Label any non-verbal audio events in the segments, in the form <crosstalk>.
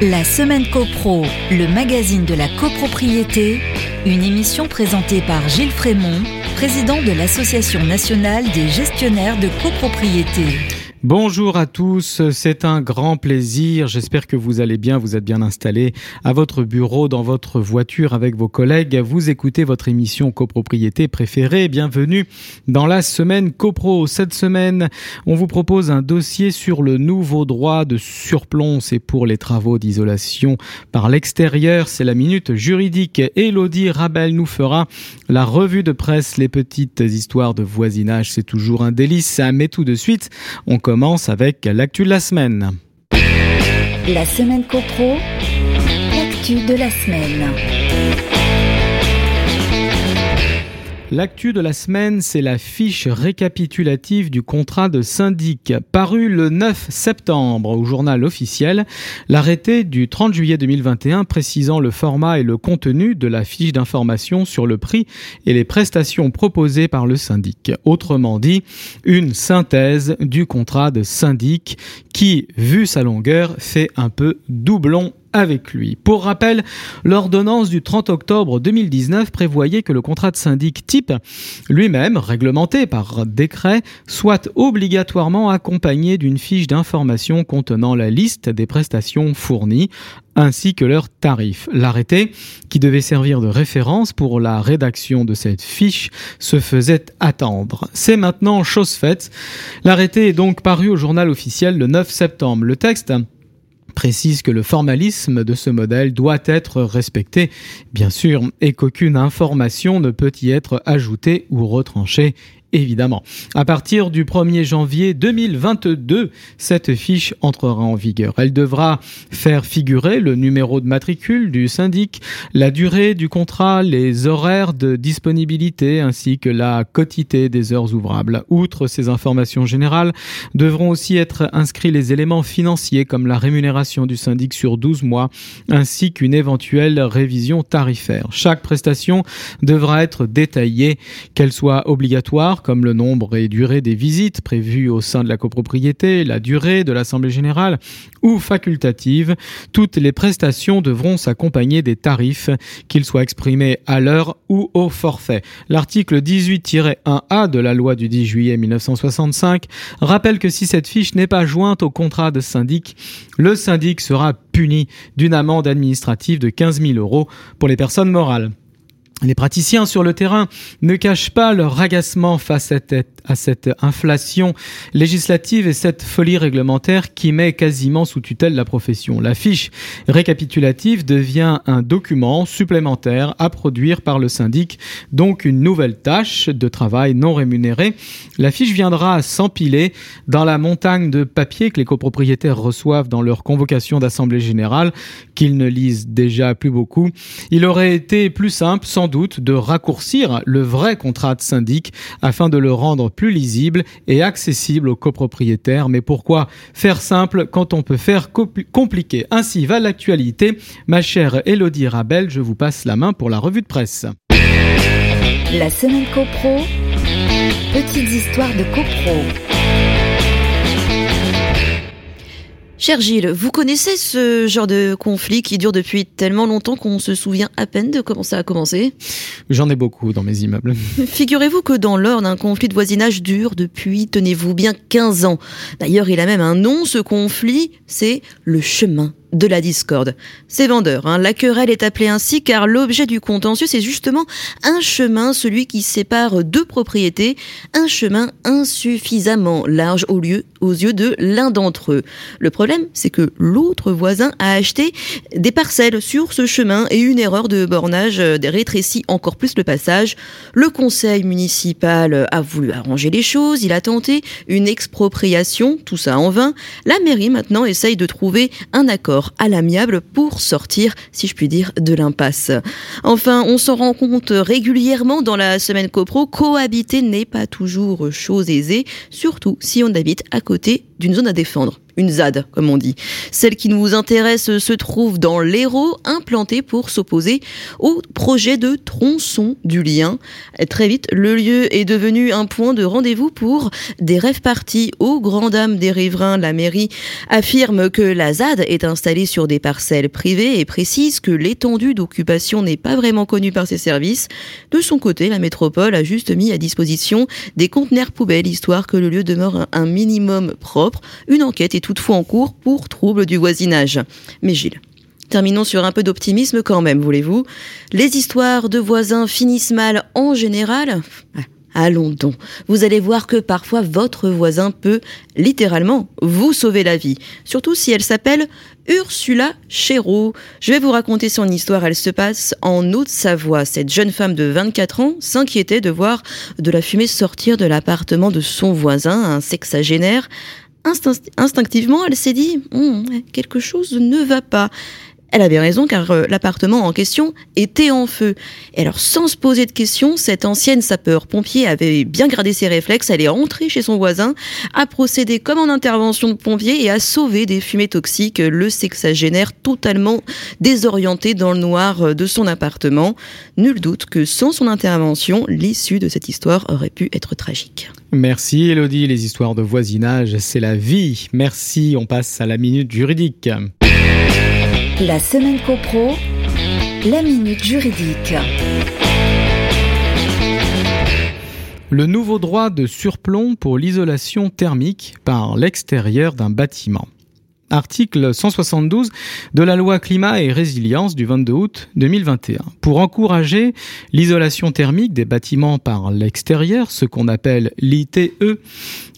La semaine CoPro, le magazine de la copropriété, une émission présentée par Gilles Frémont, président de l'Association nationale des gestionnaires de copropriété. Bonjour à tous, c'est un grand plaisir. J'espère que vous allez bien, vous êtes bien installés à votre bureau, dans votre voiture avec vos collègues. Vous écoutez votre émission copropriété préférée. Bienvenue dans la semaine copro. Cette semaine, on vous propose un dossier sur le nouveau droit de surplomb. C'est pour les travaux d'isolation par l'extérieur. C'est la minute juridique. Elodie Rabel nous fera la revue de presse, les petites histoires de voisinage. C'est toujours un délice. Mais tout de suite, on commence avec l'actu de la semaine. La semaine copro, l'actu de la semaine. L'actu de la semaine, c'est la fiche récapitulative du contrat de syndic paru le 9 septembre au journal officiel. L'arrêté du 30 juillet 2021 précisant le format et le contenu de la fiche d'information sur le prix et les prestations proposées par le syndic. Autrement dit, une synthèse du contrat de syndic qui, vu sa longueur, fait un peu doublon avec lui. Pour rappel, l'ordonnance du 30 octobre 2019 prévoyait que le contrat de syndic type, lui-même réglementé par décret, soit obligatoirement accompagné d'une fiche d'information contenant la liste des prestations fournies ainsi que leurs tarifs. L'arrêté, qui devait servir de référence pour la rédaction de cette fiche, se faisait attendre. C'est maintenant chose faite. L'arrêté est donc paru au journal officiel le 9 septembre. Le texte précise que le formalisme de ce modèle doit être respecté, bien sûr, et qu'aucune information ne peut y être ajoutée ou retranchée évidemment. À partir du 1er janvier 2022, cette fiche entrera en vigueur. Elle devra faire figurer le numéro de matricule du syndic, la durée du contrat, les horaires de disponibilité ainsi que la quotité des heures ouvrables. Outre ces informations générales, devront aussi être inscrits les éléments financiers comme la rémunération du syndic sur 12 mois ainsi qu'une éventuelle révision tarifaire. Chaque prestation devra être détaillée, qu'elle soit obligatoire comme le nombre et durée des visites prévues au sein de la copropriété, la durée de l'Assemblée générale ou facultative, toutes les prestations devront s'accompagner des tarifs, qu'ils soient exprimés à l'heure ou au forfait. L'article 18-1A de la loi du 10 juillet 1965 rappelle que si cette fiche n'est pas jointe au contrat de syndic, le syndic sera puni d'une amende administrative de 15 000 euros pour les personnes morales. Les praticiens sur le terrain ne cachent pas leur agacement face à cette inflation législative et cette folie réglementaire qui met quasiment sous tutelle la profession. La fiche récapitulative devient un document supplémentaire à produire par le syndic, donc une nouvelle tâche de travail non rémunérée. La fiche viendra s'empiler dans la montagne de papier que les copropriétaires reçoivent dans leur convocation d'assemblée générale, qu'ils ne lisent déjà plus beaucoup. Il aurait été plus simple, sans doute de raccourcir le vrai contrat de syndic afin de le rendre plus lisible et accessible aux copropriétaires. Mais pourquoi faire simple quand on peut faire compliqué Ainsi va l'actualité. Ma chère Elodie Rabel, je vous passe la main pour la revue de presse. La semaine copro, petites histoires de copro. Cher Gilles, vous connaissez ce genre de conflit qui dure depuis tellement longtemps qu'on se souvient à peine de comment ça a commencé? J'en ai beaucoup dans mes immeubles. <laughs> Figurez-vous que dans l'ordre d'un conflit de voisinage dure depuis, tenez-vous bien, 15 ans. D'ailleurs, il a même un nom, ce conflit, c'est le chemin de la discorde. C'est vendeur, hein. la querelle est appelée ainsi car l'objet du contentieux c'est justement un chemin, celui qui sépare deux propriétés, un chemin insuffisamment large au lieu, aux yeux de l'un d'entre eux. Le problème c'est que l'autre voisin a acheté des parcelles sur ce chemin et une erreur de bornage rétrécit encore plus le passage. Le conseil municipal a voulu arranger les choses, il a tenté une expropriation, tout ça en vain. La mairie maintenant essaye de trouver un accord à l'amiable pour sortir, si je puis dire, de l'impasse. Enfin, on s'en rend compte régulièrement dans la semaine copro, cohabiter n'est pas toujours chose aisée, surtout si on habite à côté d'une zone à défendre une ZAD, comme on dit. Celle qui nous intéresse se trouve dans l'Hérault, implantée pour s'opposer au projet de tronçon du lien. Très vite, le lieu est devenu un point de rendez-vous pour des rêves partis aux grandes dames des riverains. La mairie affirme que la ZAD est installée sur des parcelles privées et précise que l'étendue d'occupation n'est pas vraiment connue par ses services. De son côté, la métropole a juste mis à disposition des conteneurs poubelles, histoire que le lieu demeure un minimum propre. Une enquête est toutefois en cours pour trouble du voisinage. Mais Gilles, Terminons sur un peu d'optimisme quand même, voulez-vous. Les histoires de voisins finissent mal en général. Ah, allons donc. Vous allez voir que parfois votre voisin peut littéralement vous sauver la vie. Surtout si elle s'appelle Ursula Chéreau. Je vais vous raconter son histoire. Elle se passe en Haute-Savoie. Cette jeune femme de 24 ans s'inquiétait de voir de la fumée sortir de l'appartement de son voisin, un sexagénaire. Instinctivement, elle s'est dit, quelque chose ne va pas. Elle avait raison car euh, l'appartement en question était en feu. Et alors sans se poser de questions, cette ancienne sapeur-pompier avait bien gardé ses réflexes, elle est rentrée chez son voisin, a procédé comme en intervention de pompier et a sauvé des fumées toxiques le sexagénaire totalement désorienté dans le noir euh, de son appartement. Nul doute que sans son intervention, l'issue de cette histoire aurait pu être tragique. Merci Elodie, les histoires de voisinage, c'est la vie. Merci, on passe à la minute juridique. La semaine copro, la minute juridique. Le nouveau droit de surplomb pour l'isolation thermique par l'extérieur d'un bâtiment. Article 172 de la loi climat et résilience du 22 août 2021. Pour encourager l'isolation thermique des bâtiments par l'extérieur, ce qu'on appelle l'ITE,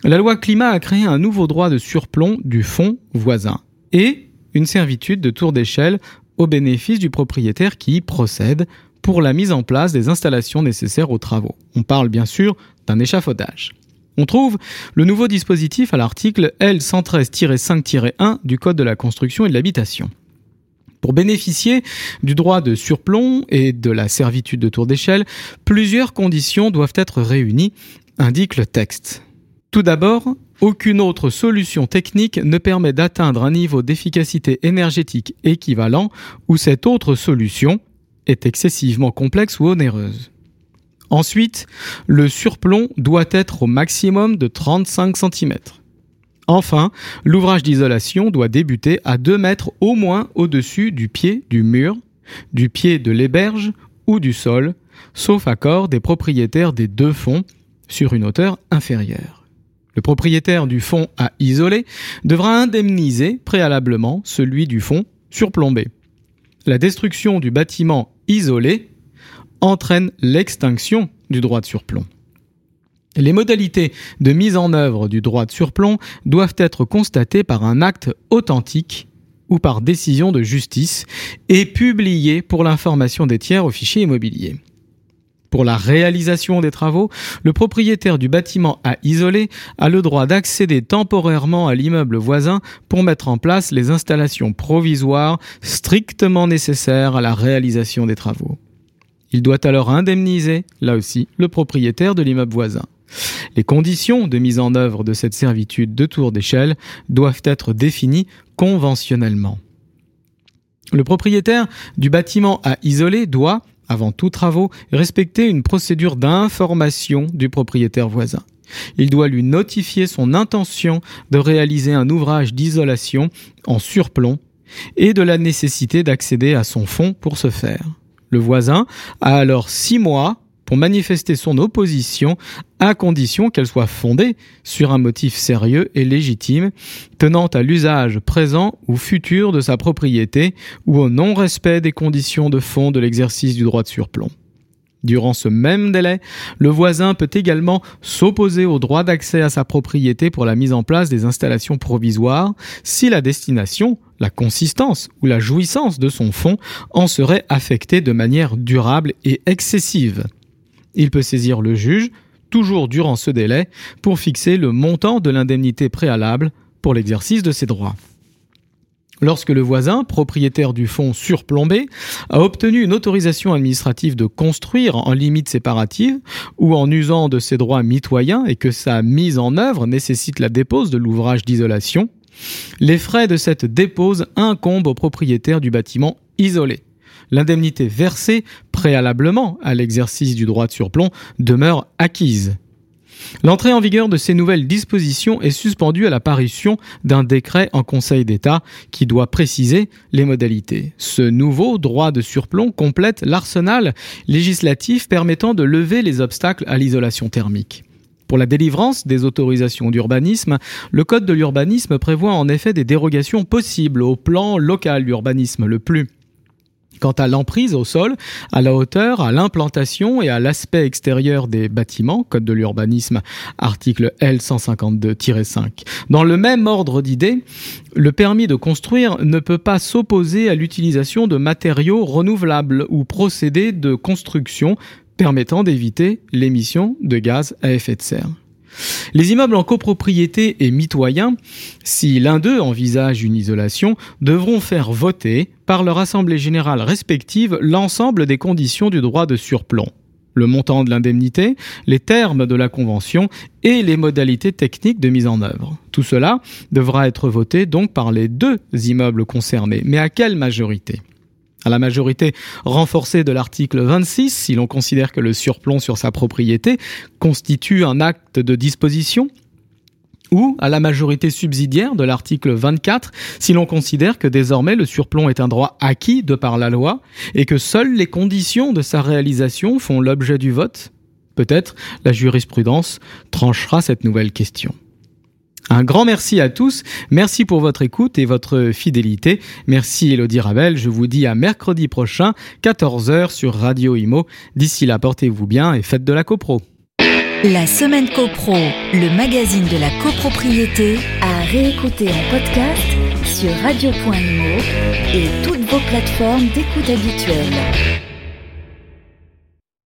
la loi climat a créé un nouveau droit de surplomb du fonds voisin et une servitude de tour d'échelle au bénéfice du propriétaire qui y procède pour la mise en place des installations nécessaires aux travaux. On parle bien sûr d'un échafaudage. On trouve le nouveau dispositif à l'article L113-5-1 du Code de la construction et de l'habitation. Pour bénéficier du droit de surplomb et de la servitude de tour d'échelle, plusieurs conditions doivent être réunies, indique le texte. Tout d'abord, aucune autre solution technique ne permet d'atteindre un niveau d'efficacité énergétique équivalent où cette autre solution est excessivement complexe ou onéreuse. Ensuite, le surplomb doit être au maximum de 35 cm. Enfin, l'ouvrage d'isolation doit débuter à 2 mètres au moins au-dessus du pied du mur, du pied de l'héberge ou du sol, sauf accord des propriétaires des deux fonds sur une hauteur inférieure. Le propriétaire du fonds à isoler devra indemniser préalablement celui du fonds surplombé. La destruction du bâtiment isolé entraîne l'extinction du droit de surplomb. Les modalités de mise en œuvre du droit de surplomb doivent être constatées par un acte authentique ou par décision de justice et publiées pour l'information des tiers au fichier immobilier. Pour la réalisation des travaux, le propriétaire du bâtiment à isoler a le droit d'accéder temporairement à l'immeuble voisin pour mettre en place les installations provisoires strictement nécessaires à la réalisation des travaux. Il doit alors indemniser, là aussi, le propriétaire de l'immeuble voisin. Les conditions de mise en œuvre de cette servitude de tour d'échelle doivent être définies conventionnellement. Le propriétaire du bâtiment à isoler doit, avant tout travaux, respecter une procédure d'information du propriétaire voisin. Il doit lui notifier son intention de réaliser un ouvrage d'isolation en surplomb et de la nécessité d'accéder à son fonds pour ce faire. Le voisin a alors six mois pour manifester son opposition à condition qu'elle soit fondée sur un motif sérieux et légitime tenant à l'usage présent ou futur de sa propriété ou au non-respect des conditions de fond de l'exercice du droit de surplomb. Durant ce même délai, le voisin peut également s'opposer au droit d'accès à sa propriété pour la mise en place des installations provisoires si la destination, la consistance ou la jouissance de son fonds en serait affectée de manière durable et excessive. Il peut saisir le juge, toujours durant ce délai, pour fixer le montant de l'indemnité préalable pour l'exercice de ses droits. Lorsque le voisin, propriétaire du fonds surplombé, a obtenu une autorisation administrative de construire en limite séparative ou en usant de ses droits mitoyens et que sa mise en œuvre nécessite la dépose de l'ouvrage d'isolation, Les frais de cette dépose incombent au propriétaire du bâtiment isolé. L'indemnité versée préalablement à l'exercice du droit de surplomb demeure acquise. L'entrée en vigueur de ces nouvelles dispositions est suspendue à l'apparition d'un décret en Conseil d'État qui doit préciser les modalités. Ce nouveau droit de surplomb complète l'arsenal législatif permettant de lever les obstacles à l'isolation thermique. Pour la délivrance des autorisations d'urbanisme, le Code de l'urbanisme prévoit en effet des dérogations possibles au plan local d'urbanisme le plus. Quant à l'emprise au sol, à la hauteur, à l'implantation et à l'aspect extérieur des bâtiments, Code de l'urbanisme, article L152-5. Dans le même ordre d'idées, le permis de construire ne peut pas s'opposer à l'utilisation de matériaux renouvelables ou procédés de construction permettant d'éviter l'émission de gaz à effet de serre. Les immeubles en copropriété et mitoyens, si l'un d'eux envisage une isolation, devront faire voter par leur assemblée générale respective l'ensemble des conditions du droit de surplomb le montant de l'indemnité, les termes de la convention et les modalités techniques de mise en œuvre. Tout cela devra être voté donc par les deux immeubles concernés. Mais à quelle majorité? À la majorité renforcée de l'article 26, si l'on considère que le surplomb sur sa propriété constitue un acte de disposition, ou à la majorité subsidiaire de l'article 24, si l'on considère que désormais le surplomb est un droit acquis de par la loi et que seules les conditions de sa réalisation font l'objet du vote. Peut-être la jurisprudence tranchera cette nouvelle question. Un grand merci à tous. Merci pour votre écoute et votre fidélité. Merci Elodie Ravel. Je vous dis à mercredi prochain, 14h sur Radio Imo. D'ici là, portez-vous bien et faites de la copro. La semaine copro, le magazine de la copropriété, à réécouter en podcast sur radio.imo et toutes vos plateformes d'écoute habituelles.